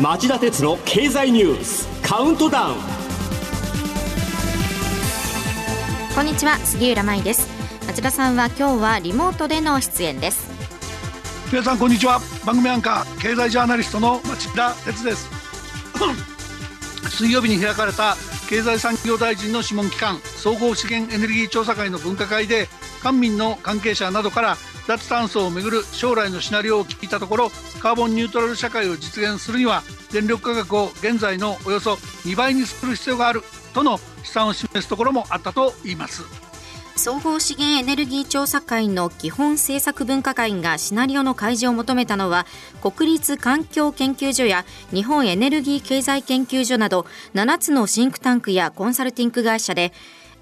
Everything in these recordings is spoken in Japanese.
町田鉄の経済ニュースカウントダウン。こんにちは杉浦舞です。町田さんは今日はリモートでの出演です。皆さんこんにちは。番組アンカー経済ジャーナリストの町田鉄です。水曜日に開かれた経済産業大臣の諮問機関総合資源エネルギー調査会の分科会で官民の関係者などから脱炭素をめぐる将来のシナリオを聞いたところカーボンニュートラル社会を実現するには電力価格を現在のおよそ2倍にする必要があるとの試算を示すところもあったといいます。総合資源エネルギー調査会の基本政策分科会がシナリオの開示を求めたのは国立環境研究所や日本エネルギー経済研究所など7つのシンクタンクやコンサルティング会社で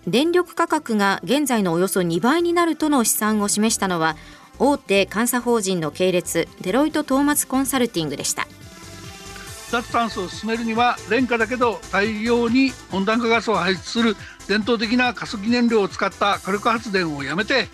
電力価格が現在のおよそ2倍になるとの試算を示したのは大手監査法人の系列デロイト・トーマツコンサルティングでした。脱炭素を進めるには廉価だけど大量に温暖化ガスを排出する伝統的な加速燃料を使った火力発電をやめて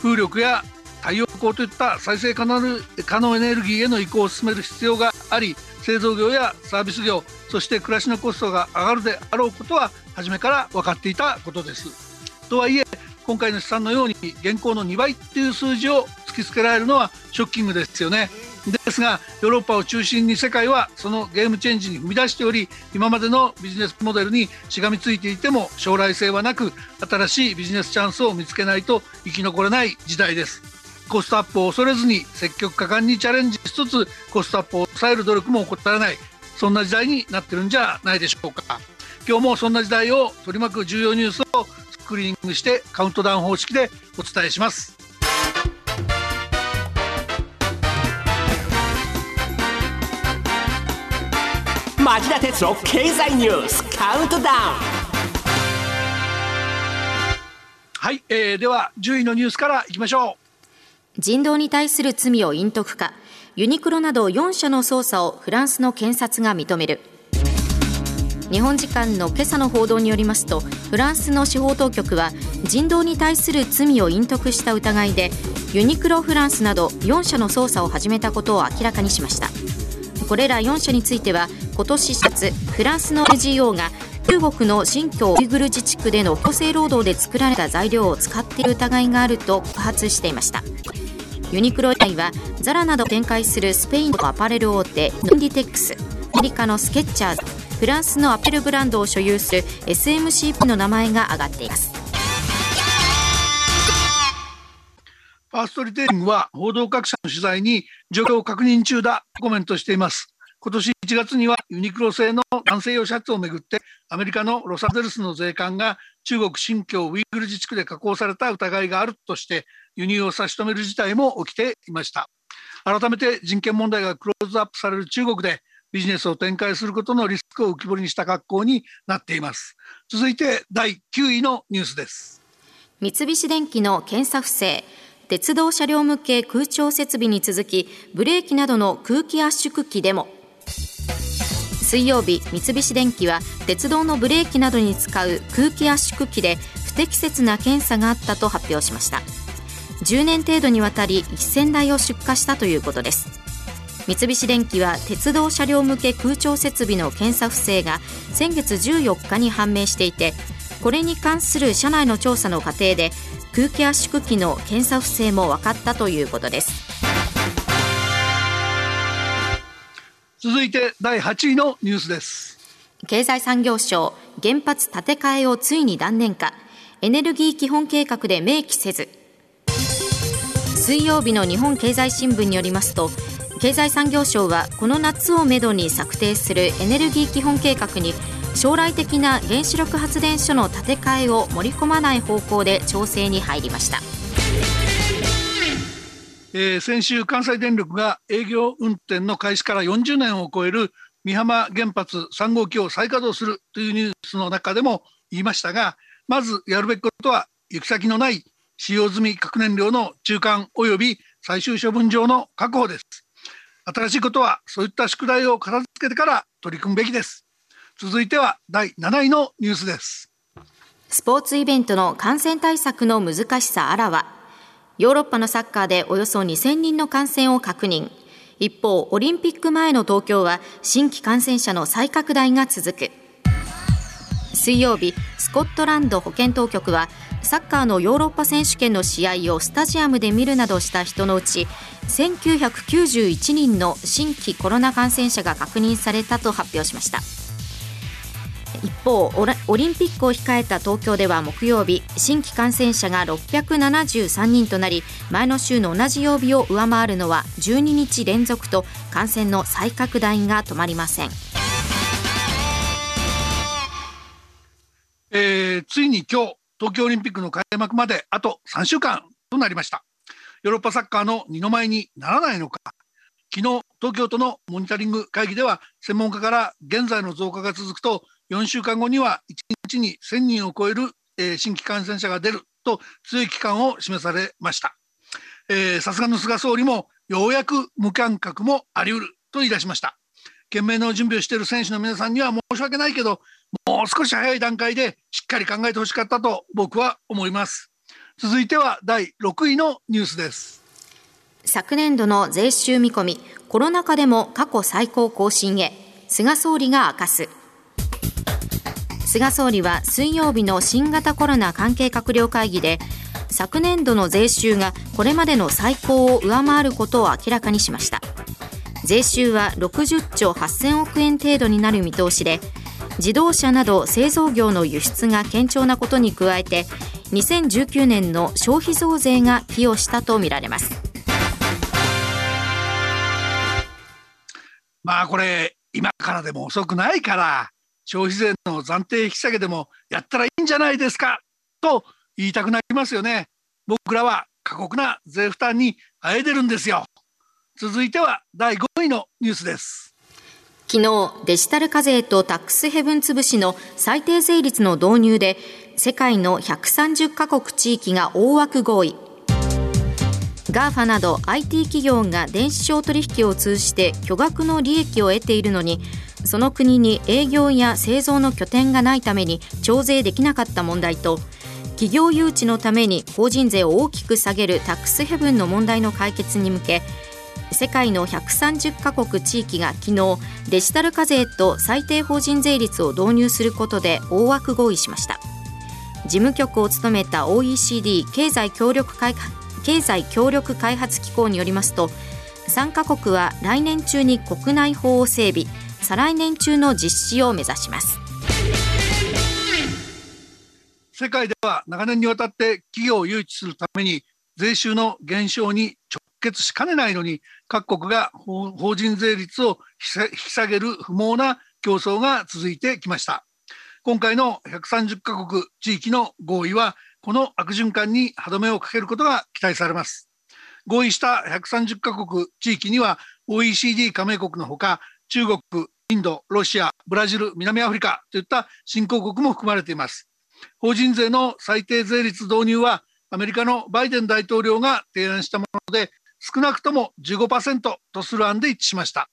風力や太陽光といった再生可能可能エネルギーへの移行を進める必要があり製造業やサービス業そして暮らしのコストが上がるであろうことは初めから分かっていたことです。とはいえ今回の試算のように現行の2倍っていう数字を突きつけられるのはショッキングですよね。ですがヨーロッパを中心に世界はそのゲームチェンジに踏み出しており今までのビジネスモデルにしがみついていても将来性はなく新しいビジネスチャンスを見つけないと生き残れない時代ですコストアップを恐れずに積極果敢にチャレンジしつつコストアップを抑える努力も怠らないそんな時代になってるんじゃないでしょうか今日もそんな時代を取り巻く重要ニュースをスクリーニングしてカウントダウン方式でお伝えします。町田鉄の経済ニュースカウントダウン。はい、えー、では10位のニュースからいきましょう。人道に対する罪を隠匿か。ユニクロなど4社の捜査をフランスの検察が認める日本時間の今朝の報道によりますとフランスの司法当局は人道に対する罪を隠匿した疑いでユニクロフランスなど4社の捜査を始めたことを明らかにしました。これら4社については今年4月フランスの NGO が中国の新疆ウイグル自治区での強制労働で作られた材料を使っている疑いがあると告発していました。ユニクロ以外はザラなどを展開するスペインのアパレル大手ノンディテックスアメリカのスケッチャーズフランスのアペルブランドを所有する SMCP の名前が挙がっています。ファーストリテイリングは報道各社の取材に状況を確認中だ。とコメントしています。今年1月にはユニクロ製の男性用シャツをめぐってアメリカのロサンゼルスの税関が中国新疆ウイグル自治区で加工された疑いがあるとして輸入を差し止める事態も起きていました。改めて人権問題がクローズアップされる中国でビジネスを展開することのリスクを浮き彫りにした格好になっています。続いて第9位のニュースです。三菱電機の検査不正。鉄道車両向け空調設備に続きブレーキなどの空気圧縮機でも。水曜日三菱電機は鉄道のブレーキなどに使う空気圧縮機で不適切な検査があったと発表しました。10年程度にわたり1000台を出荷したということです。三菱電機は鉄道車両向け空調設備の検査不正が先月14日に判明していてこれに関する社内の調査の過程で空気圧縮機の検査不正も分かったということです。続いて第8位のニュースです。経済産業省原発建て替えをついに断念か。エネルギー基本計画で明記せず。水曜日の日本経済新聞によりますと経済産業省はこの夏をめどに策定するエネルギー基本計画に将来的な原子力発電所の建て替えを盛り込まない方向で調整に入りました。えー、先週関西電力が営業運転の開始から40年を超える美浜原発3号機を再稼働するというニュースの中でも言いましたがまずやるべきことは行き先のない使用済み核燃料の中間及び最終処分場の確保です。新しいことはそういった宿題を片付けてから取り組むべきです。続いては第7位のニュースです。スポーツイベントの感染対策の難しさあらわ。ヨーロッパのサッカーでおよそ2000人の感染を確認。一方オリンピック前の東京は新規感染者の再拡大が続く。水曜日スコットランド保健当局はサッカーのヨーロッパ選手権の試合をスタジアムで見るなどした人のうち1991人の新規コロナ感染者が確認されたと発表しました。一方オリンピックを控えた東京では木曜日新規感染者が673人となり前の週の同じ曜日を上回るのは12日連続と感染の再拡大が止まりません、えー、ついに今日東京オリンピックの開幕まであと3週間となりましたヨーロッパサッカーの二の舞にならないのか昨日東京都のモニタリング会議では専門家から現在の増加が続くと4週間後には1日に1000人を超える、えー、新規感染者が出ると強い危機を示されました。さすがの菅総理もようやく無観客もあり得ると言い出しました。懸命の準備をしている選手の皆さんには申し訳ないけど、もう少し早い段階でしっかり考えてほしかったと僕は思います。続いては第6位のニュースです。昨年度の税収見込み、コロナ禍でも過去最高更新へ、菅総理が明かす。菅総理は水曜日の新型コロナ関係閣僚会議で昨年度の税収がこれまでの最高を上回ることを明らかにしました税収は60兆8000億円程度になる見通しで自動車など製造業の輸出が堅調なことに加えて2019年の消費増税が寄与したとみられますまあこれ今からでも遅くないから消費税の暫定引き下げでもやったらいいんじゃないですかと言いたくなりますよね。僕らは過酷な税負担にあえてるんですよ。続いては第5位のニュースです。昨日、デジタル課税とタックスヘブン潰しの最低税率の導入で、世界の130カ国地域が大枠合意。GAFA など IT 企業が電子商取引を通じて巨額の利益を得ているのにその国に営業や製造の拠点がないために徴税できなかった問題と企業誘致のために法人税を大きく下げるタックスヘブンの問題の解決に向け世界の130カ国地域が昨日デジタル課税と最低法人税率を導入することで大枠合意しました。事務局を務めた OECD 経済協力開経済協力開発機構によりますと3カ国は来年中に国内法を整備再来年中の実施を目指します。世界では長年にわたって企業を誘致するために税収の減少に直結しかねないのに各国が法人税率を引き下げる不毛な競争が続いてきました今回の130カ国地域の合意はこの悪循環に歯止めをかけることが期待されます合意した130カ国地域には OECD 加盟国のほか中国インド、ロシア、ブラジル、南アフリカといった新興国も含まれています。法人税の最低税率導入はアメリカのバイデン大統領が提案したもので少なくとも15%とする案で一致しました。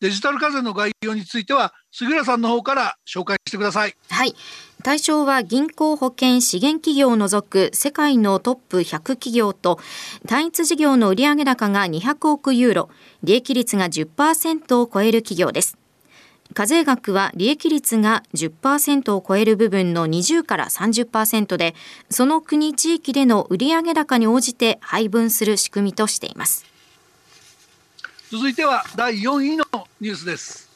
デジタル課税の概要については杉浦さんの方から紹介してください。はい。対象は銀行保険資源企業を除く世界のトップ100企業と単一事業の売上高が200億ユーロ、利益率が10%を超える企業です。課税額は利益率が10%を超える部分の20から30%で、その国地域での売上高に応じて配分する仕組みとしています。続いては第4位のニュースです。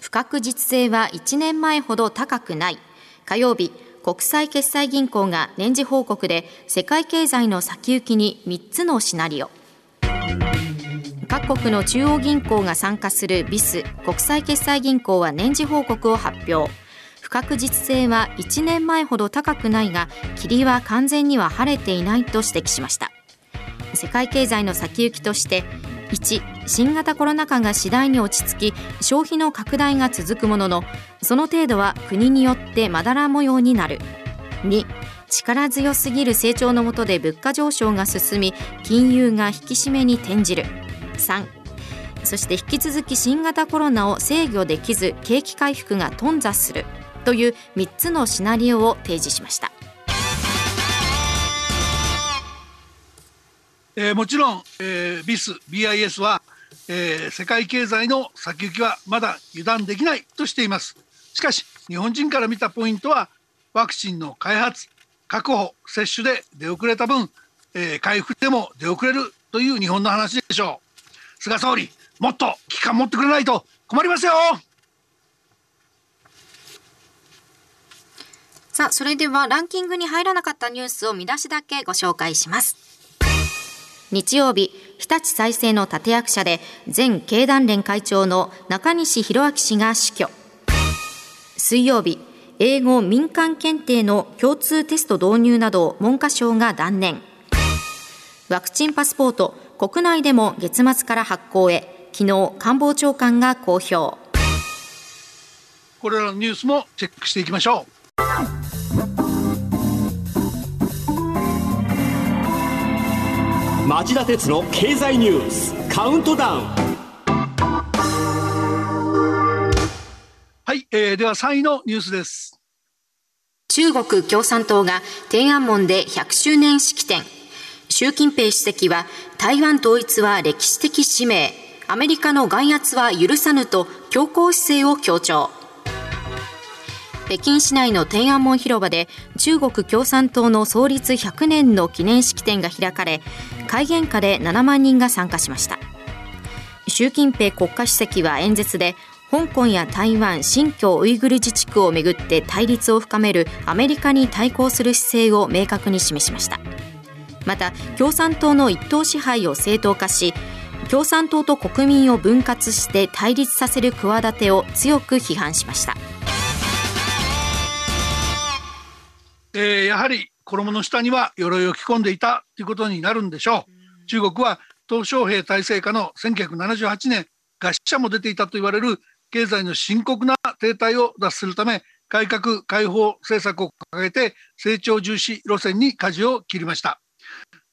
不確実性は1年前ほど高くない。火曜日、国際決済銀行が年次報告で世界経済の先行きに3つのシナリオ。各国の中央銀行が参加するビス国際決済銀行は年次報告を発表。不確実性は1年前ほど高くないが霧は完全には晴れていないと指摘しました。世界経済の先行きとして1新型コロナ禍が次第に落ち着き消費の拡大が続くもののその程度は国によってまだら模様になる。2力強すぎる成長の下で物価上昇が進み金融が引き締めに転じる。3そして引き続き新型コロナを制御できず景気回復が頓挫する。という3つのシナリオを提示しました。えー、もちろん、えー、BIS、BIS は、えー、世界経済の先行きはまだ油断できないとしています。しかし日本人から見たポイントはワクチンの開発確保接種で出遅れた分、えー、回復でも出遅れるという日本の話でしょう。菅総理もっと危機感持ってくれないと困りますよ。さあそれではランキングに入らなかったニュースを見出しだけご紹介します。日曜日、日立再生の立役者で前経団連会長の中西博明氏が死去。水曜日、英語民間検定の共通テスト導入などを文科省が断念。ワクチンパスポート、国内でも月末から発行へ、昨日官房長官が公表。これらのニュースもチェックしていきましょう。町田鉄の経済ニュースカウントダウンはい、えー、では3位のニュースです。中国共産党が天安門で100周年式典。習近平主席は台湾統一は歴史的使命。アメリカの外圧は許さぬと強硬姿勢を強調。北京市内の天安門広場で中国共産党の創立100年の記念式典が開かれ戒厳下で7万人が参加しました。習近平国家主席は演説で香港や台湾、新疆ウイグル自治区をめぐって対立を深めるアメリカに対抗する姿勢を明確に示しました。また共産党の一党支配を正当化し共産党と国民を分割して対立させる企てを強く批判しました。えー、やはり衣の下には鎧を着込んでいたということになるんでしょう。中国は鄧小平体制下の1978年餓死者も出ていたと言われる経済の深刻な停滞を脱するため改革開放政策を掲げて成長重視路線に舵を切りました。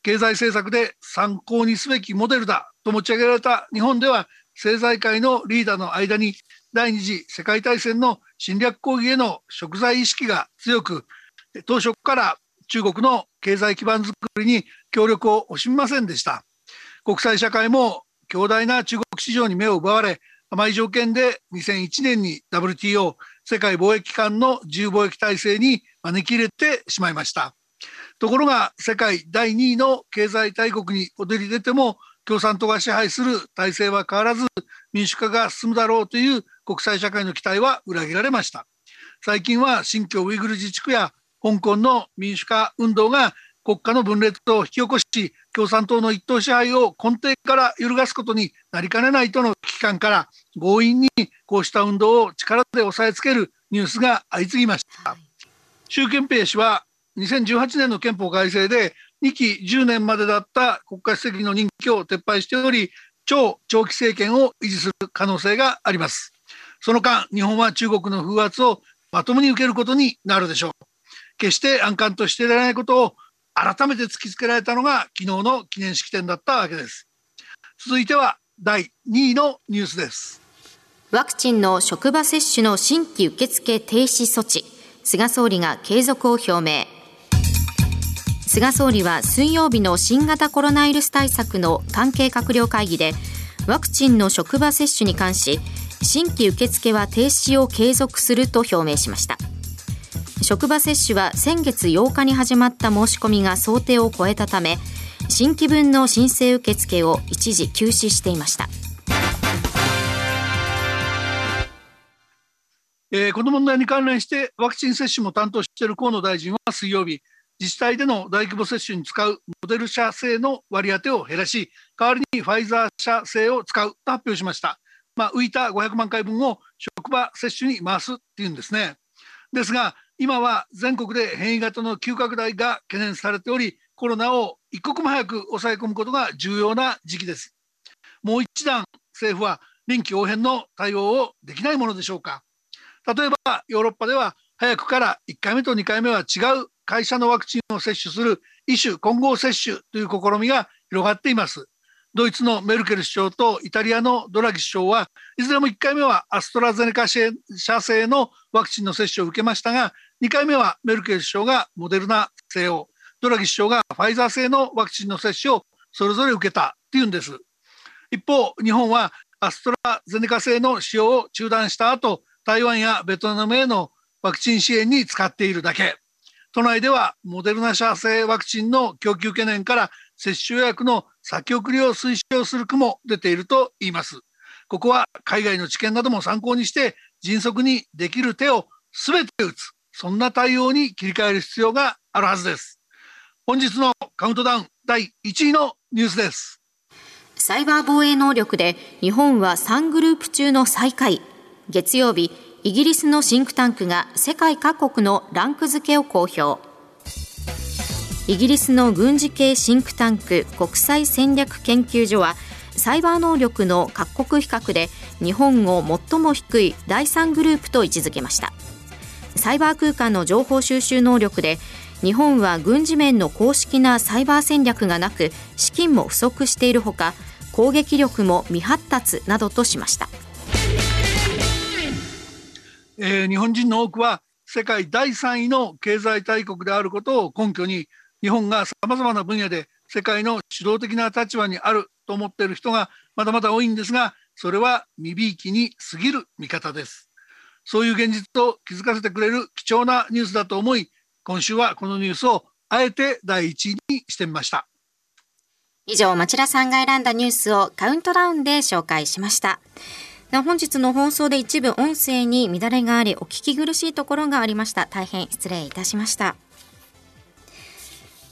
経済政策で参考にすべきモデルだと持ち上げられた日本では政財界のリーダーの間に第二次世界大戦の侵略行為への贖罪意識が強く当初から中国の経済基盤づくりに協力を惜しみませんでした。国際社会も強大な中国市場に目を奪われ甘い条件で2001年に WTO 世界貿易機関の自由貿易体制に招き入れてしまいました。ところが世界第2位の経済大国に躍り出ても共産党が支配する体制は変わらず民主化が進むだろうという国際社会の期待は裏切られました。最近は新疆ウイグル自治区や香港の民主化運動が国家の分裂を引き起こし共産党の一党支配を根底から揺るがすことになりかねないとの危機感から強引にこうした運動を力で押さえつけるニュースが相次ぎました。習近平氏は2018年の憲法改正で2期10年までだった国家主席の任期を撤廃しており超長期政権を維持する可能性があります。その間日本は中国の風圧をまともに受けることになるでしょう。決して安閑としていられないことを改めて突きつけられたのが昨日の記念式典だったわけです。続いては第2位のニュースです。ワクチンの職場接種の新規受付停止措置。菅総理が継続を表明。菅総理は水曜日の新型コロナウイルス対策の関係閣僚会議でワクチンの職場接種に関し新規受付は停止を継続すると表明しました。職場接種は先月8日に始まった申し込みが想定を超えたため新規分の申請受付を一時休止していました。えー、この問題に関連してワクチン接種も担当している河野大臣は水曜日自治体での大規模接種に使うモデル社製の割り当てを減らし代わりにファイザー社製を使うと発表しました、まあ、浮いた500万回分を職場接種に回すっていうんですねですが今は全国で変異型の急拡大が懸念されておりコロナを一刻も早く抑え込むことが重要な時期です。もう一段政府は臨機応変の対応をできないものでしょうか。例えばヨーロッパでは早くから1回目と2回目は違う会社のワクチンを接種する異種混合接種という試みが広がっています。ドイツのメルケル首相とイタリアのドラギ首相はいずれも1回目はアストラゼネカ社製のワクチンの接種を受けましたが2回目はメルケル首相がモデルナ製をドラギ首相がファイザー製のワクチンの接種をそれぞれ受けたっていうんです。一方日本はアストラゼネカ製の使用を中断した後台湾やベトナムへのワクチン支援に使っているだけ。都内ではモデルナ社製ワクチンの供給懸念から接種予約の先送りを推奨する区も出ていると言います。ここは海外の知見なども参考にして迅速にできる手を全て打つ。そんな対応に切り替える必要があるはずです。本日のカウントダウン第1位のニュースです。サイバー防衛能力で日本は3グループ中の最下位。月曜日イギリスのシンクタンクが世界各国のランク付けを公表。イギリスの軍事系シンクタンク国際戦略研究所はサイバー能力の各国比較で日本を最も低い第3グループと位置づけました。サイバー空間の情報収集能力で日本は軍事面の公式なサイバー戦略がなく資金も不足しているほか攻撃力も未発達などとしました。えー、日本人の多くは世界第3位の経済大国であることを根拠に日本がさまざまな分野で世界の主導的な立場にあると思っている人がまだまだ多いんですがそれは未びいきに過ぎる見方です。そういう現実を気づかせてくれる貴重なニュースだと思い今週はこのニュースをあえて第一にしてみました。以上町田さんが選んだニュースをカウントダウンで紹介しました。本日の放送で一部音声に乱れがありお聞き苦しいところがありました。大変失礼いたしました。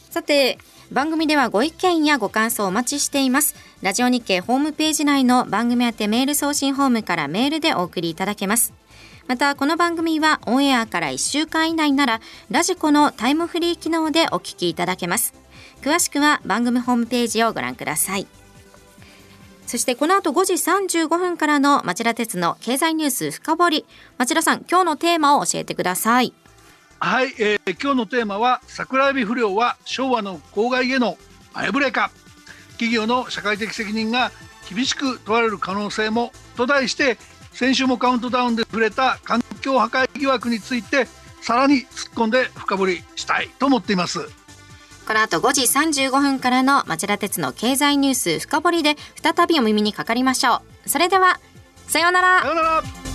さて番組ではご意見やご感想をお待ちしています。ラジオ日経ホームページ内の番組宛てメール送信フォームからメールでお送りいただけます。またこの番組はオンエアから1週間以内ならラジコのタイムフリー機能でお聞きいただけます。詳しくは番組ホームページをご覧ください。そしてこの後5時35分からの町田鉄の経済ニュース深掘り。町田さん今日のテーマを教えてください。はい、えー、今日のテーマは桜エビ不良は昭和の公害への前触れか。企業の社会的責任が厳しく問われる可能性もと題して先週もカウントダウンで触れた環境破壊疑惑についてさらに突っ込んで深掘りしたいと思っています。この後5時35分からの町田鉄の経済ニュース深掘りで再びお耳にかかりましょう。それではさようなら。さようなら